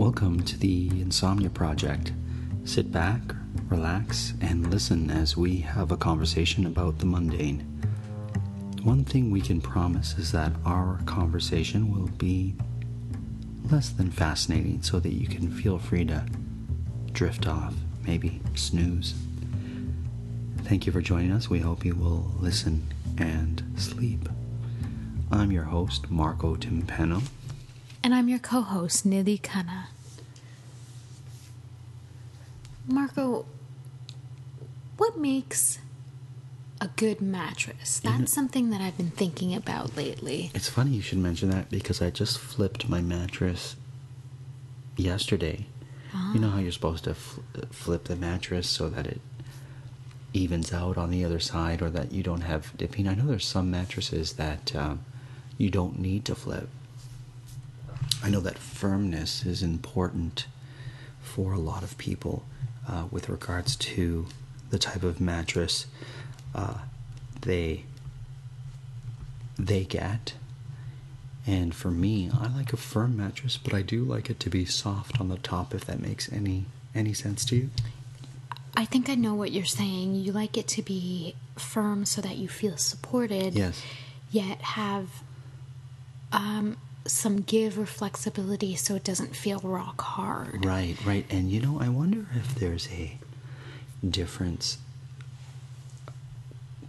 Welcome to the Insomnia Project. Sit back, relax, and listen as we have a conversation about the mundane. One thing we can promise is that our conversation will be less than fascinating so that you can feel free to drift off, maybe snooze. Thank you for joining us. We hope you will listen and sleep. I'm your host, Marco Timpano. And I'm your co host, Nidhi Khanna. Marco, what makes a good mattress? That's something that I've been thinking about lately. It's funny you should mention that because I just flipped my mattress yesterday. You know how you're supposed to fl- flip the mattress so that it evens out on the other side or that you don't have dipping. I know there's some mattresses that um, you don't need to flip. I know that firmness is important for a lot of people uh, with regards to the type of mattress uh, they they get. And for me, I like a firm mattress, but I do like it to be soft on the top. If that makes any any sense to you? I think I know what you're saying. You like it to be firm so that you feel supported, Yes. yet have um, some give or flexibility so it doesn't feel rock hard. Right, right. And you know, I wonder if there's a difference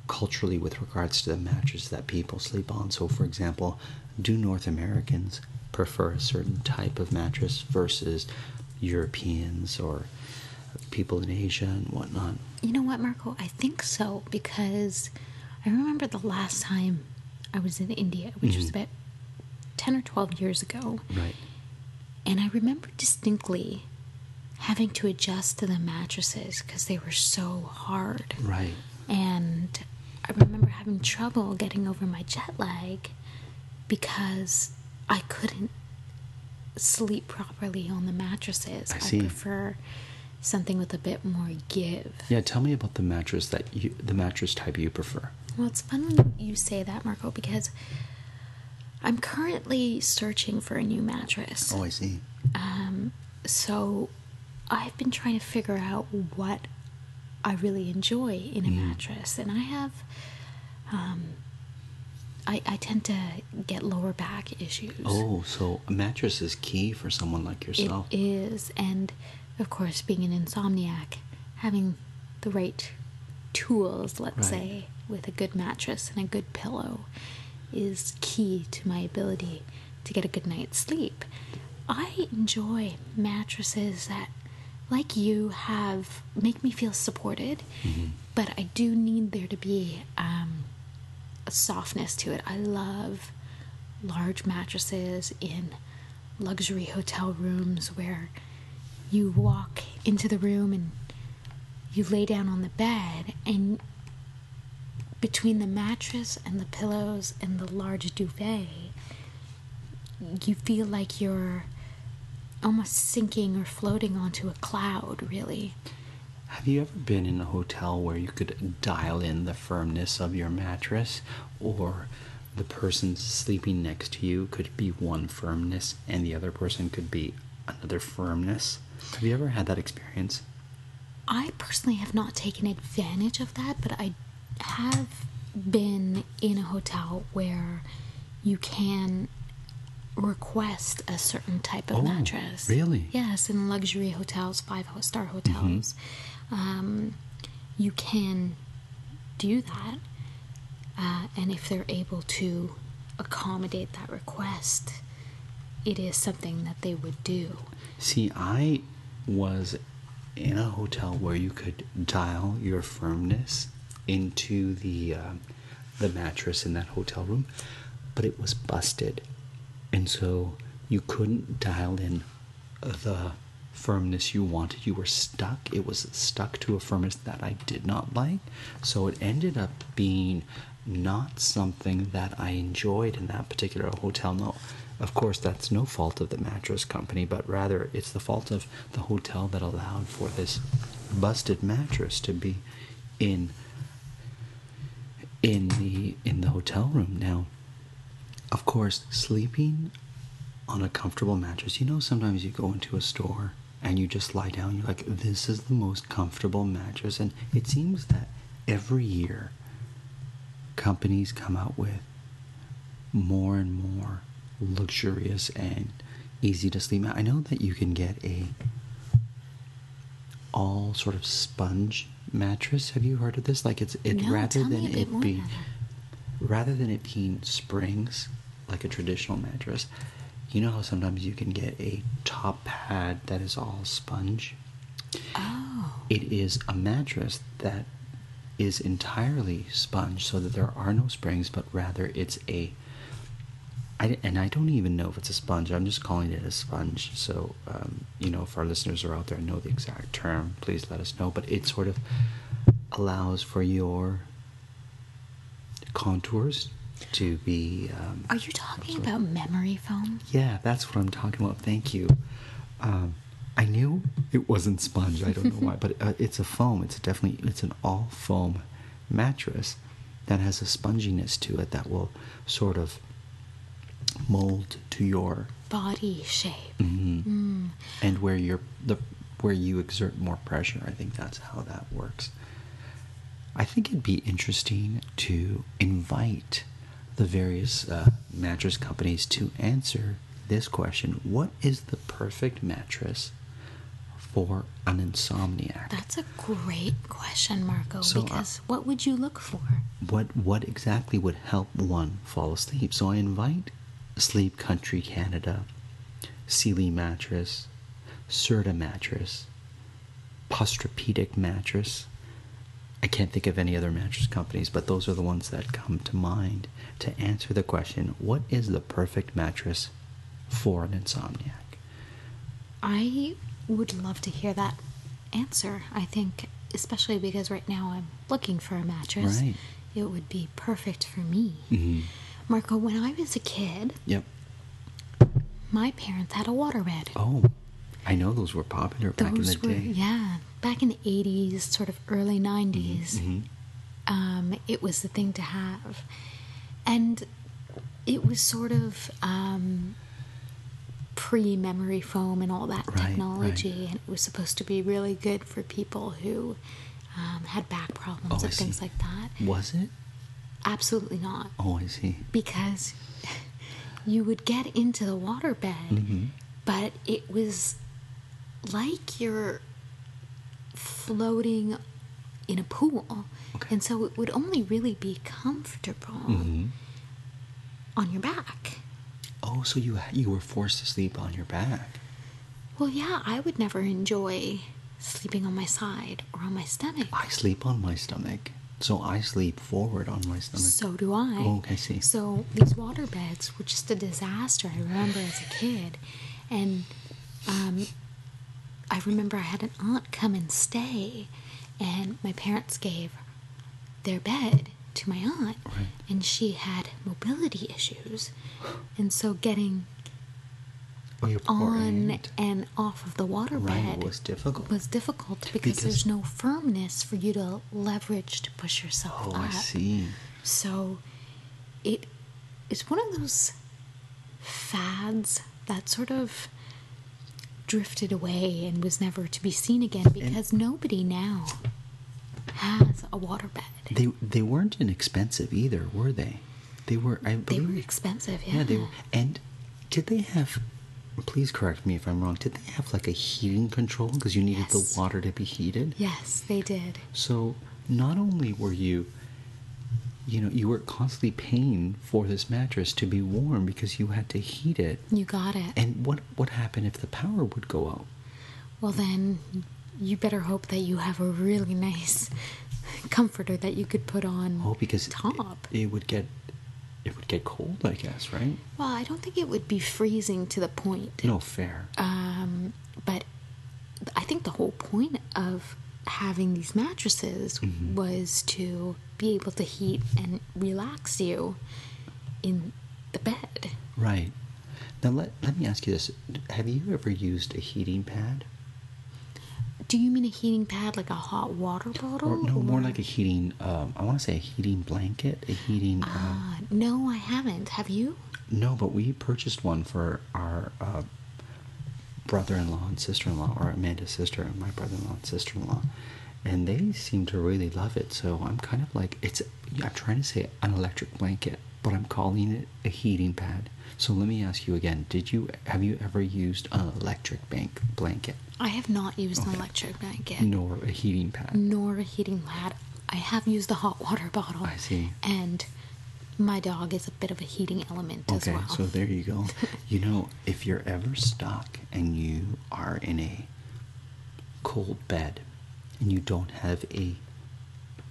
culturally with regards to the mattress that people sleep on. So, for example, do North Americans prefer a certain type of mattress versus Europeans or people in Asia and whatnot? You know what, Marco? I think so because I remember the last time I was in India, which was mm-hmm. about 10 or 12 years ago, Right. and I remember distinctly having to adjust to the mattresses because they were so hard. Right. And I remember having trouble getting over my jet lag because I couldn't sleep properly on the mattresses. I see. I prefer something with a bit more give. Yeah, tell me about the mattress that you the mattress type you prefer. Well, it's fun when you say that, Marco, because I'm currently searching for a new mattress. Oh, I see. Um, So I've been trying to figure out what I really enjoy in a mattress. And I have, um, I, I tend to get lower back issues. Oh, so a mattress is key for someone like yourself. is. And of course, being an insomniac, having the right tools, let's Right. say, with a good mattress and a good pillow is key to my ability to get a good night's sleep. I enjoy mattresses that, like you, have make me feel supported, but I do need there to be um, a softness to it. I love large mattresses in luxury hotel rooms where you walk into the room and you lay down on the bed and between the mattress and the pillows and the large duvet you feel like you're almost sinking or floating onto a cloud really Have you ever been in a hotel where you could dial in the firmness of your mattress or the person sleeping next to you could be one firmness and the other person could be another firmness? Have you ever had that experience? I personally have not taken advantage of that, but I have been in a hotel where you can request a certain type of Oh, mattress. really? Yes, in luxury hotels, five star hotels. Um, you can do that. Uh, and if they're able to accommodate that request, it is something that they would do. See, I was in a hotel where you could dial your firmness into the uh, the mattress in that hotel room, but it was busted, and so you couldn't dial in the firmness you wanted. You were stuck. It was stuck to a firmness that I did not like, so it ended up being not something that I enjoyed in that particular hotel. No, of course, that's no fault of the mattress company, but rather it's the fault of the hotel that allowed for this busted mattress to be in in the in the hotel room. Now, of course, sleeping on a comfortable mattress. You know, sometimes you go into a store and you just lie down. You're like, this is the most comfortable mattress, and it seems that every year companies come out with more and more luxurious and easy to sleep. I know that you can get a all sort of sponge mattress. Have you heard of this? Like it's it No, rather than it more be rather than it being springs like a traditional mattress. You know how sometimes you can get a top pad that is all sponge? Oh. It is a mattress that is entirely sponge so that there are no springs, but rather it's a. I, and I don't even know if it's a sponge. I'm just calling it a sponge. So, um, you know, if our listeners are out there and know the exact term, please let us know. But it sort of allows for your contours to be. Um, Are you talking about memory foam? yeah, that's what I'm talking about. Thank you. Um, I knew it wasn't sponge. I don't know why, but uh, it's a foam. It's definitely it's an all foam mattress that has a sponginess to it that will sort of mold to your Body shape. mhm. and where you're the where you exert more pressure. I think that's how that works. I think it'd be interesting to invite the various uh, mattress companies to answer this question: What is the perfect mattress for an insomniac? That's a great question, Marco, So, uh, because what would you look for? what what exactly would help one fall asleep. So I invite Sleep Country Canada, Sealy mattress, Serta mattress, Posturepedic mattress. I can't think of any other mattress companies, but those are the ones that come to mind to answer the question: What is the perfect mattress for an insomniac? I would love to hear that answer. I think, especially because right now I'm looking for a mattress, Right. it would be perfect for me. Mhm. Marco, when I was a kid, Yep. my parents had a waterbed. Oh, I know those were popular back in the were, day. yeah, back in the 80s, sort of early 90s. Mhm. um, it was the thing to have. And it was sort of um, pre memory foam and all that Right, right. technology. And it was supposed to be really good for people who um, had back problems Oh, I and things see. like that. Was it? Absolutely not. Oh, I see. Because you would get into the waterbed, Mhm. but it was like you're floating in a pool. Okay. And so it would only really be comfortable Mhm. on your back. Oh, so you you were forced to sleep on your back? Well, yeah, I would never enjoy sleeping on my side or on my stomach. I sleep on my stomach, so I sleep forward on my stomach. So do I. Oh, okay, I see. So these water beds were just a disaster. I remember as a kid, and um, I remember I had an aunt come and stay, and my parents gave their bed to my aunt, Right. and she had mobility issues, and so getting on and off of the waterbed Right, was difficult. was difficult because, Because- there's no firmness for you to leverage to push yourself Oh, up. I see. So it is one of those fads that sort of drifted away and was never to be seen again because nobody now has a waterbed. They they weren't inexpensive either, were they? They were. I believe, They were expensive, yeah. yeah, they were. And did they have? Please correct me if I'm wrong. Did they have like a heating control because you needed Yes. the water to be heated? Yes, they did. So not only were you, you know, you were constantly paying for this mattress to be warm because you had to heat it. You got it. And what what happened if the power would go out? Well, then, you better hope that you have a really nice comforter that you could put on Oh, because it- top. It, would get it would get cold, I guess, right? well, I don't think it would be freezing to the point. No fair. Um, but I think the whole point of having these mattresses Mm-hmm. was to be able to heat and relax you in the bed. Right. Now let let me ask you this: Have you ever used a heating pad, Do you mean a heating pad like a hot water bottle? or no, more like a heating? Um, I want to say a heating blanket, a heating. Ah, no, I haven't. Have you? no, but we purchased one for our uh, brother-in-law and sister-in-law, or Amanda's sister and my brother-in-law and sister-in-law, and they seem to really love it. So I'm kind of like it's. I'm trying to say an electric blanket, but I'm calling it a heating pad. So let me ask you again: Did you have you ever used an electric bank blanket? I have not used an Okay. electric blanket nor a heating pad. nor a heating pad. I have used the hot water bottle. I see. And my dog is a bit of a heating element as well. Okay, so there you go. you know, if you're ever stuck and you are in a cold bed and you don't have a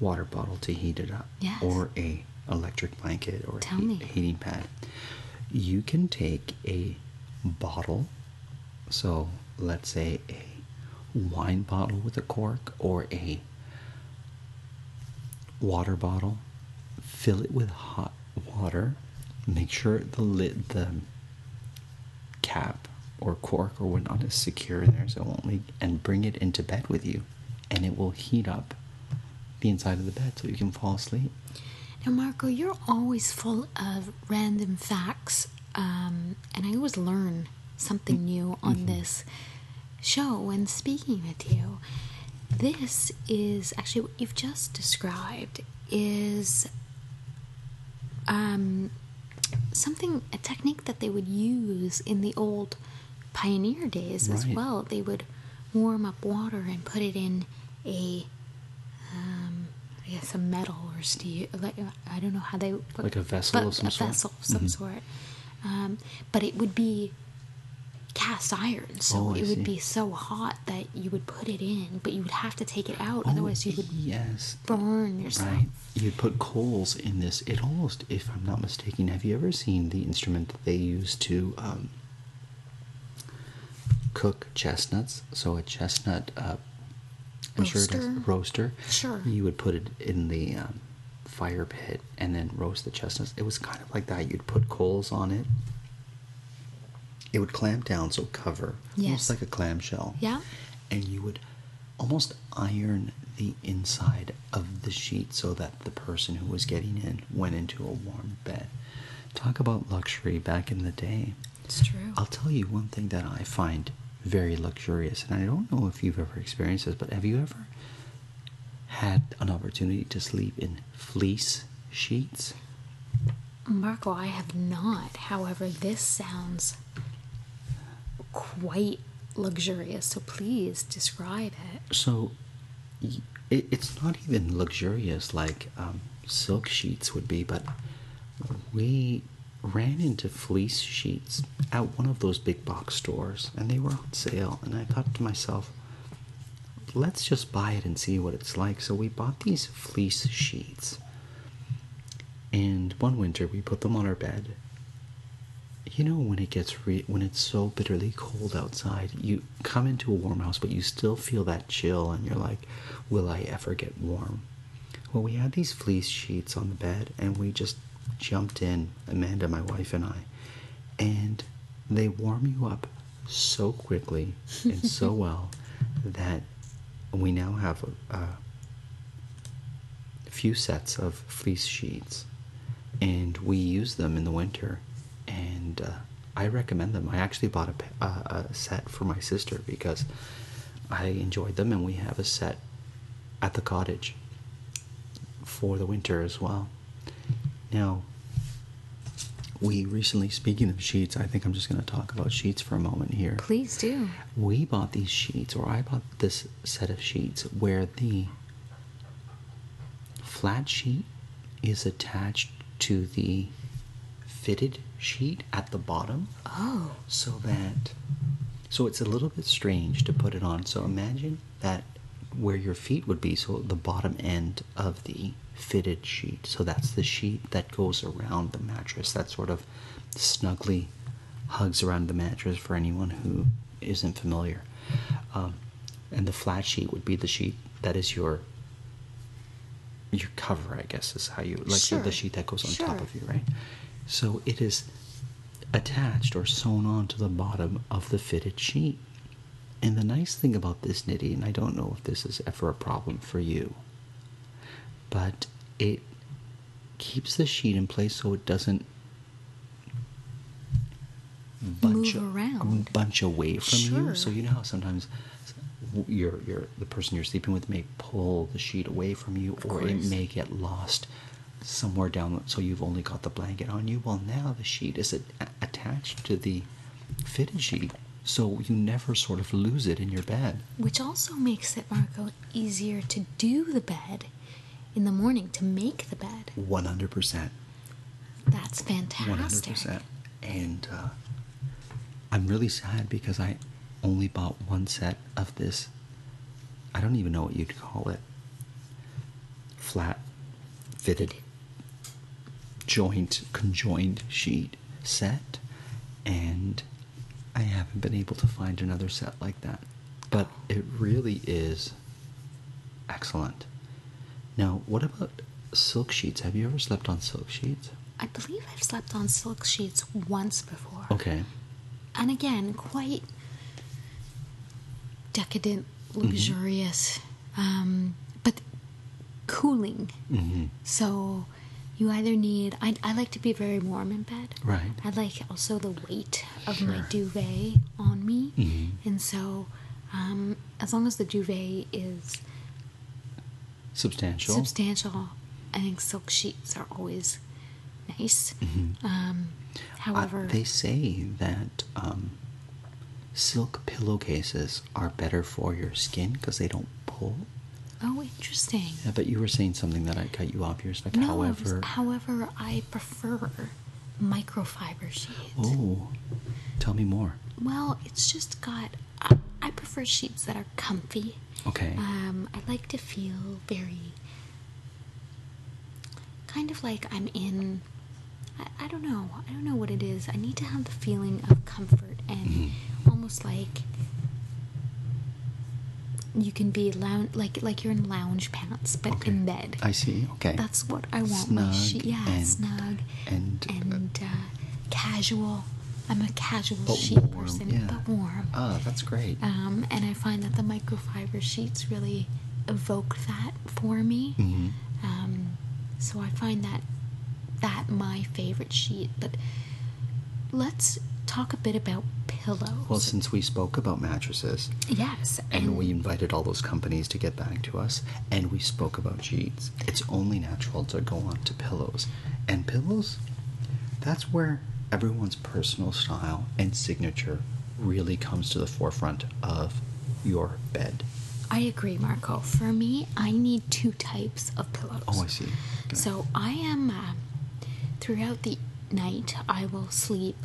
water bottle to heat it up Yes. or a electric blanket or a, Tell he- a heating pad, you can take a bottle. So let's say a wine bottle with a cork or a water bottle, fill it with hot water, make sure the lid, the cap or cork or whatnot is secure in there so it won't leak, and bring it into bed with you, and it will heat up the inside of the bed so you can fall asleep. Now, Marco, you're always full of random facts, um, and I always learn something new on Mm-hmm. this show when speaking with you. This is actually what you've just described is um, something, a technique that they would use in the old pioneer days as well. They would warm up water and put it in a um, I guess a metal or steel. Like I don't know how they Like a vessel of some a sort? vessel of some Mhm. sort. Um, but it would be cast iron, so Oh, it would be so hot that you would put it in, but you would have to take it out, otherwise you would Oh, yes. burn yourself. Right. You'd put coals in this. It almost, if I'm not mistaken, have you ever seen the instrument that they use to um, cook chestnuts? So a chestnut, uh, I'm sure it Roaster? roaster. Sure. You would put it in the um, fire pit and then roast the chestnuts. It was kind of like that. You'd put coals on it. It would clamp down, so cover, Yes. almost like a clamshell Yeah. and you would almost iron the inside of the sheet so that the person who was getting in went into a warm bed. Talk about luxury back in the day. It's true. I'll tell you one thing that I find very luxurious, and I don't know if you've ever experienced this, but have you ever had an opportunity to sleep in fleece sheets? Marco, I have not. However, this sounds quite luxurious, so please describe it. So it, it's not even luxurious like um, silk sheets would be, but we ran into fleece sheets at one of those big box stores and they were on sale. And I thought to myself, let's just buy it and see what it's like. So we bought these fleece sheets. And one winter we put them on our bed you know when it gets re- when it's so bitterly cold outside you come into a warm house but you still feel that chill and you're like will i ever get warm? Well we had these fleece sheets on the bed and we just jumped in amanda my wife and i and they warm you up so quickly and so well that we now have a, a few sets of fleece sheets and we use them in the winter and uh, I recommend them. I actually bought a, uh, a set for my sister because I enjoyed them, and we have a set at the cottage for the winter as well. Now, we recently, speaking of sheets, I think I'm just going to talk about sheets for a moment here. Please do. We bought these sheets, or I bought this set of sheets where the flat sheet is attached to the fitted sheet at the bottom. Oh. So that. So it's a little bit strange to put it on. So imagine that where your feet would be, so the bottom end of the fitted sheet. So that's the sheet that goes around the mattress, that sort of snugly hugs around the mattress for anyone who isn't familiar. Um, and the flat sheet would be the sheet that is your your cover, I guess, is how you like Sure. the sheet that goes on top of you, right? So it is attached or sewn onto the bottom of the fitted sheet. And the nice thing about this Nidhi, and I don't know if this is ever a problem for you, but it keeps the sheet in place so it doesn't bunch Move around. bunch away from you. So you know how sometimes your your the person you're sleeping with may pull the sheet away from you, or it may get lost somewhere down. So you've only got the blanket on you. Well, now the sheet is a- attached to the fitted sheet, so you never sort of lose it in your bed. Which also makes it, Marco, easier to do the bed in the morning, to make the bed. One hundred percent. That's fantastic 100% And uh, I'm really sad because I only bought one set of this. I don't even know what you'd call it. Flat, fitted, joint, conjoined sheet set, and I haven't been able to find another set like that. But it really is excellent. Now, what about silk sheets? Have you ever slept on silk sheets? I believe I've slept on silk sheets once before. Okay. And again, quite decadent, luxurious, um, but cooling. hmm So you either need, I, I like to be very warm in bed. Right. I like also the weight of my duvet on me. Mhm. And so um, as long as the duvet is Substantial. substantial, I think silk sheets are always nice. Mhm. Um, Uh, however, they say that um, silk pillowcases are better for your skin because they don't pull. Oh, interesting. Yeah, but you were saying something that I cut you off. You're like, No, I was- however. however, I prefer microfiber sheets. Oh, tell me more. Well, it's just got. I, I prefer sheets that are comfy. Okay. Um, I like to feel very. Kind of like I'm in. I, I don't know. I don't know what it is. I need to have the feeling of comfort and Mhm. almost like you can be lounge like like you're in lounge pants but Okay. in bed. I see. Okay. That's what I want my sheet. Snug Yeah, and- snug and, uh, and uh, casual. I'm a casual But sheet warm, person, yeah. but warm. Ah, that's great. Um, and I find that the microfiber sheets really evoke that for me. hmm Um, so I find that that my favorite sheet. But let's talk a bit about pillows. Well, since we spoke about mattresses, yes, and we invited all those companies to get back to us, and we spoke about sheets, it's only natural to go on to pillows. And pillows, that's where everyone's personal style and signature really comes to the forefront of your bed. I agree, Marco. For me, I need two types of pillows. Oh, I see. So I am uh, throughout the night. I will sleep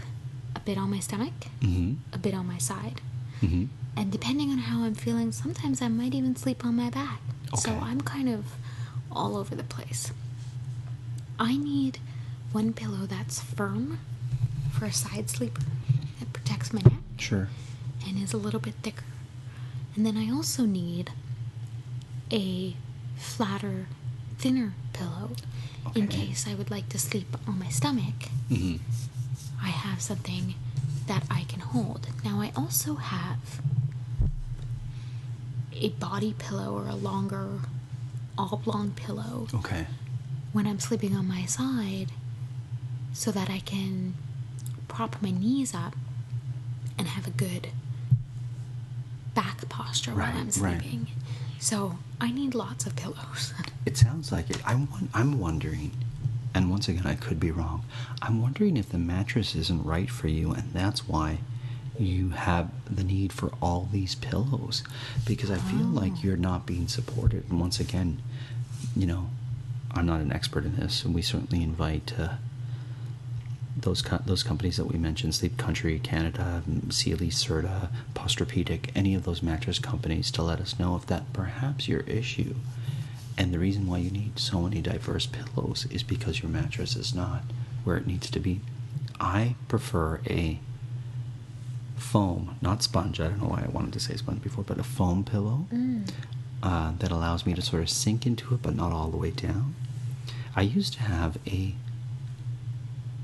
bit on my stomach, Mm-hmm. a bit on my side, Mm-hmm. and depending on how I'm feeling, sometimes I might even sleep on my back. So I'm kind of all over the place. I need one pillow that's firm for a side sleeper that protects my neck Sure. and is a little bit thicker. And then I also need a flatter, thinner pillow in case I would like to sleep on my stomach. Mm-hmm. I have something that I can hold. Now, I also have a body pillow or a longer oblong pillow Okay. when I'm sleeping on my side so that I can prop my knees up and have a good back posture Right, while I'm sleeping. right. So I need lots of pillows. It sounds like it. I'm, I'm wondering, and once again, I could be wrong. I'm wondering if the mattress isn't right for you, and that's why you have the need for all these pillows. Because I feel like you're not being supported. And once again, you know, I'm not an expert in this, and we certainly invite uh, those co- those companies that we mentioned, Sleep Country, Canada, Sealy, Serta, Posturepedic, any of those mattress companies to let us know if that perhaps your issue. And the reason why you need so many diverse pillows is because your mattress is not where it needs to be. I prefer a foam, not sponge. I don't know why I wanted to say sponge before, but a foam pillow uh, that allows me to sort of sink into it, but not all the way down. I used to have a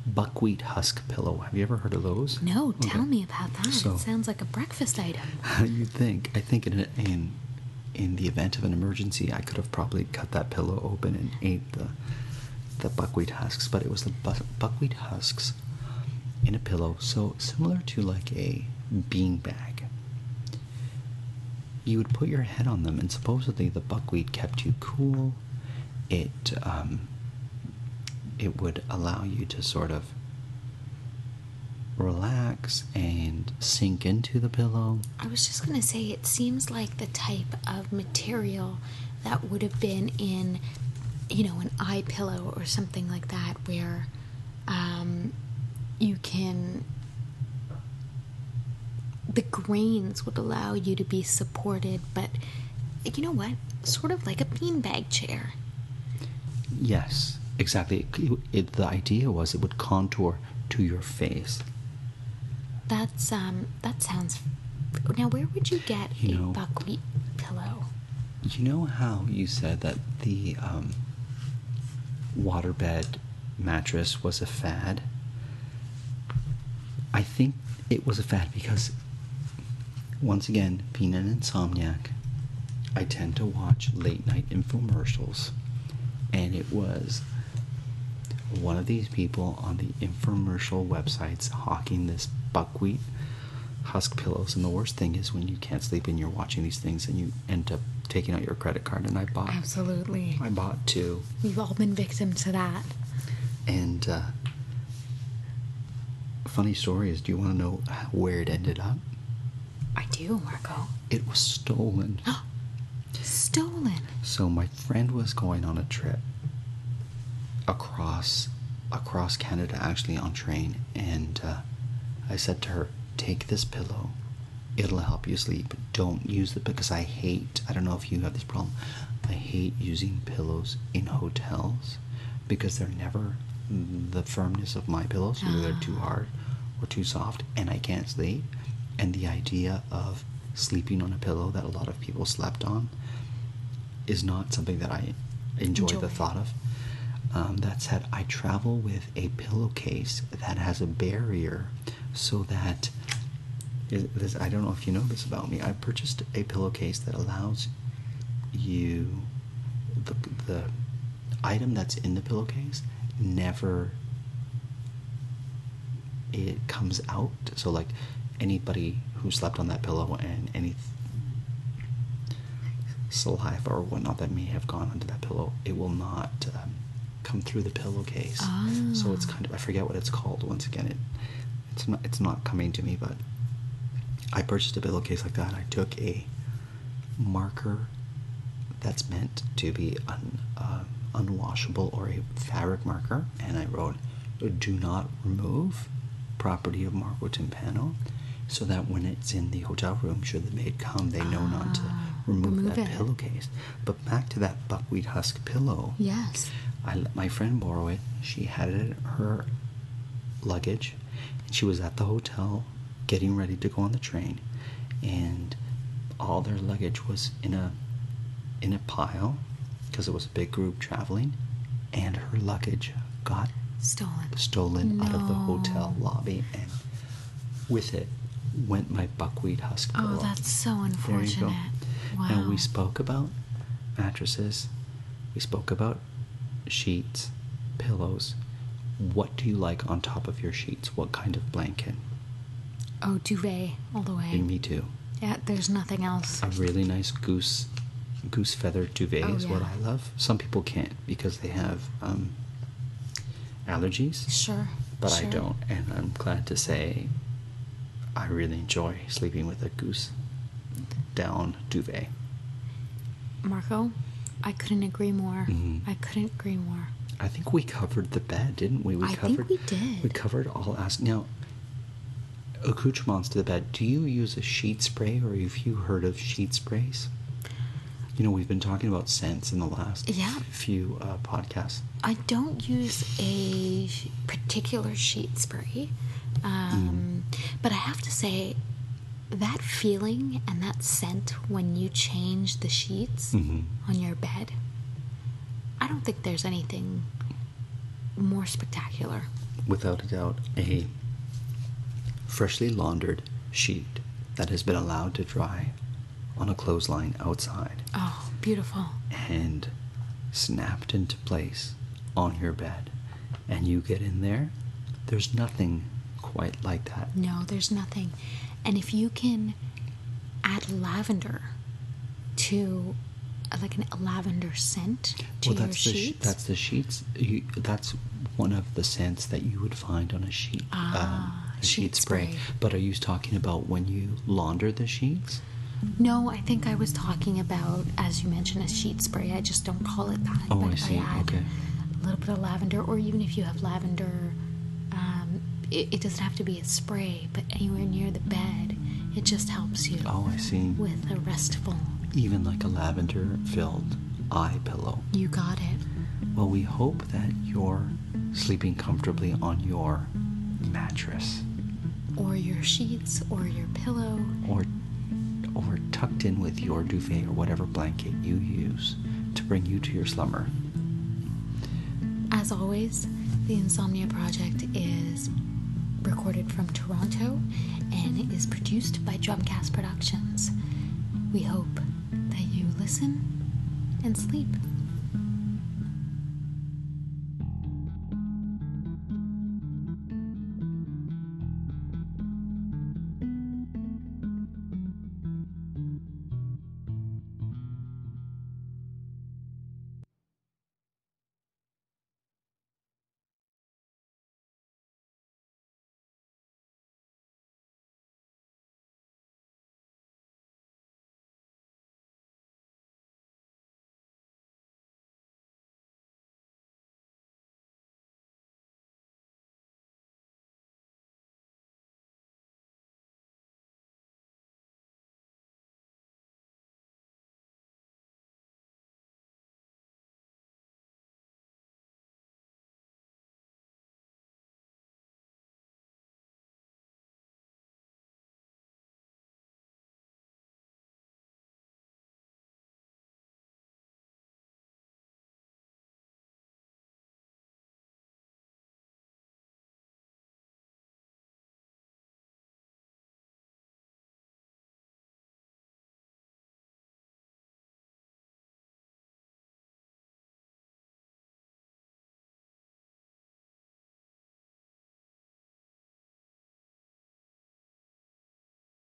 buckwheat husk pillow. Have you ever heard of those? No, Okay. tell me about that. So- it sounds like a breakfast item. You'd think. I think in, in in the event of an emergency, I could have probably cut that pillow open and ate the the buckwheat husks, but it was the bu- buckwheat husks in a pillow, so similar to like a bean bag. You would put your head on them, and supposedly the buckwheat kept you cool. It um, it would allow you to sort of relax and sink into the pillow. I was just going to say, it seems like the type of material that would have been in, you know, an eye pillow or something like that, where um, you can. The grains would allow you to be supported, but you know what? Sort of like a beanbag chair. Yes, exactly. It, it- the idea was it would contour to your face. That's um. That sounds. Now, where would you get You a know- buckwheat pillow? You know how you said that the um, waterbed mattress was a fad? I think it was a fad because, once again, being an insomniac, I tend to watch late night infomercials. And it was one of these people on the infomercial websites hawking this buckwheat husk pillows. And the worst thing is when you can't sleep and you're watching these things and you end up taking out your credit card. And I bought, Absolutely. I bought two. We've all been victim to that. And uh, funny story is, do you want to know where it ended up? I do, Marco. It was stolen. Stolen. So my friend was going on a trip across across Canada, actually on train, and uh, I said to her, "Take this pillow; it'll help you sleep. Don't use it because I hate. I don't know if you have this problem. I hate using pillows in hotels because they're never the firmness of my pillows. Either they're too hard or too soft, and I can't sleep. And the idea of sleeping on a pillow that a lot of people slept on is not something that I enjoy, Enjoy. the thought of. Um, that said, I travel with a pillowcase that has a barrier so that is- this, I don't know if you know this about me. I purchased a pillowcase that allows you the, the item that's in the pillowcase never it comes out. So like anybody who slept on that pillow and any saliva or whatnot that may have gone under that pillow, it will not um, come through the pillowcase. So it's kind of I forget what it's called. Once again, it it's not it's not coming to me, but I purchased a pillowcase like that. I took a marker that's meant to be un, uh, unwashable or a fabric marker, and I wrote, "Do not remove." Property of Marco Timpano, so that when it's in the hotel room, should the maid come, they know not to remove, remove that it. pillowcase. But back to that buckwheat husk pillow. Yes. I let my friend borrow it. She had it in her luggage, and she was at the hotel getting ready to go on the train, and all their luggage was in a in a pile because it was a big group traveling, and her luggage got Stolen. stolen out of the hotel lobby, and with it went my buckwheat husk pillow. Oh, that's so unfortunate. There you go. Wow. Now we spoke about mattresses, we spoke about sheets, pillows. What do you like on top of your sheets? What kind of blanket? Oh, duvet all the way. Me too. Yeah, there's nothing else. A really nice goose goose feather duvet Oh, is what. I love. Some people can't because they have um, allergies, Sure. but I don't, and I'm glad to say I really enjoy sleeping with a goose down duvet. Marco, I couldn't agree more. Mhm. I couldn't agree more. I think we covered the bed, didn't we? We I think covered. we did. We covered all as now. Accoutrements to the bed. Do you use a sheet spray, or have you heard of sheet sprays? You know, we've been talking about scents in the last Yeah. few uh, podcasts. I don't use a particular sheet spray, um, but I have to say that feeling and that scent when you change the sheets Mhm. on your bed, I don't think there's anything more spectacular. Without a doubt, a freshly laundered sheet that has been allowed to dry on a clothesline outside Oh, beautiful. and snapped into place on your bed, and you get in there, there's nothing quite like that. No, there's nothing. And if you can add lavender to like an, a lavender scent to well, your that's the sh- sheets. that's the sheets. You, that's one of the scents that you would find on a sheet. Ah, a sheet, sheet spray. spray. But are you talking about when you launder the sheets? No, I think I was talking about, as you mentioned, a sheet spray. I just don't call it that. Oh, but I see. add Okay. a little bit of lavender, or even if you have lavender, um, it, it doesn't have to be a spray, but anywhere near the bed, it just helps you Oh, I see. with a restful. Even like a lavender-filled eye pillow. You got it. Well, we hope that you're sleeping comfortably on your mattress Or your sheets, or your pillow. or or tucked in with your duvet or whatever blanket you use to bring you to your slumber. As always, the Insomnia Project is recorded from Toronto and is produced by Drumcast Productions. We hope listen and sleep.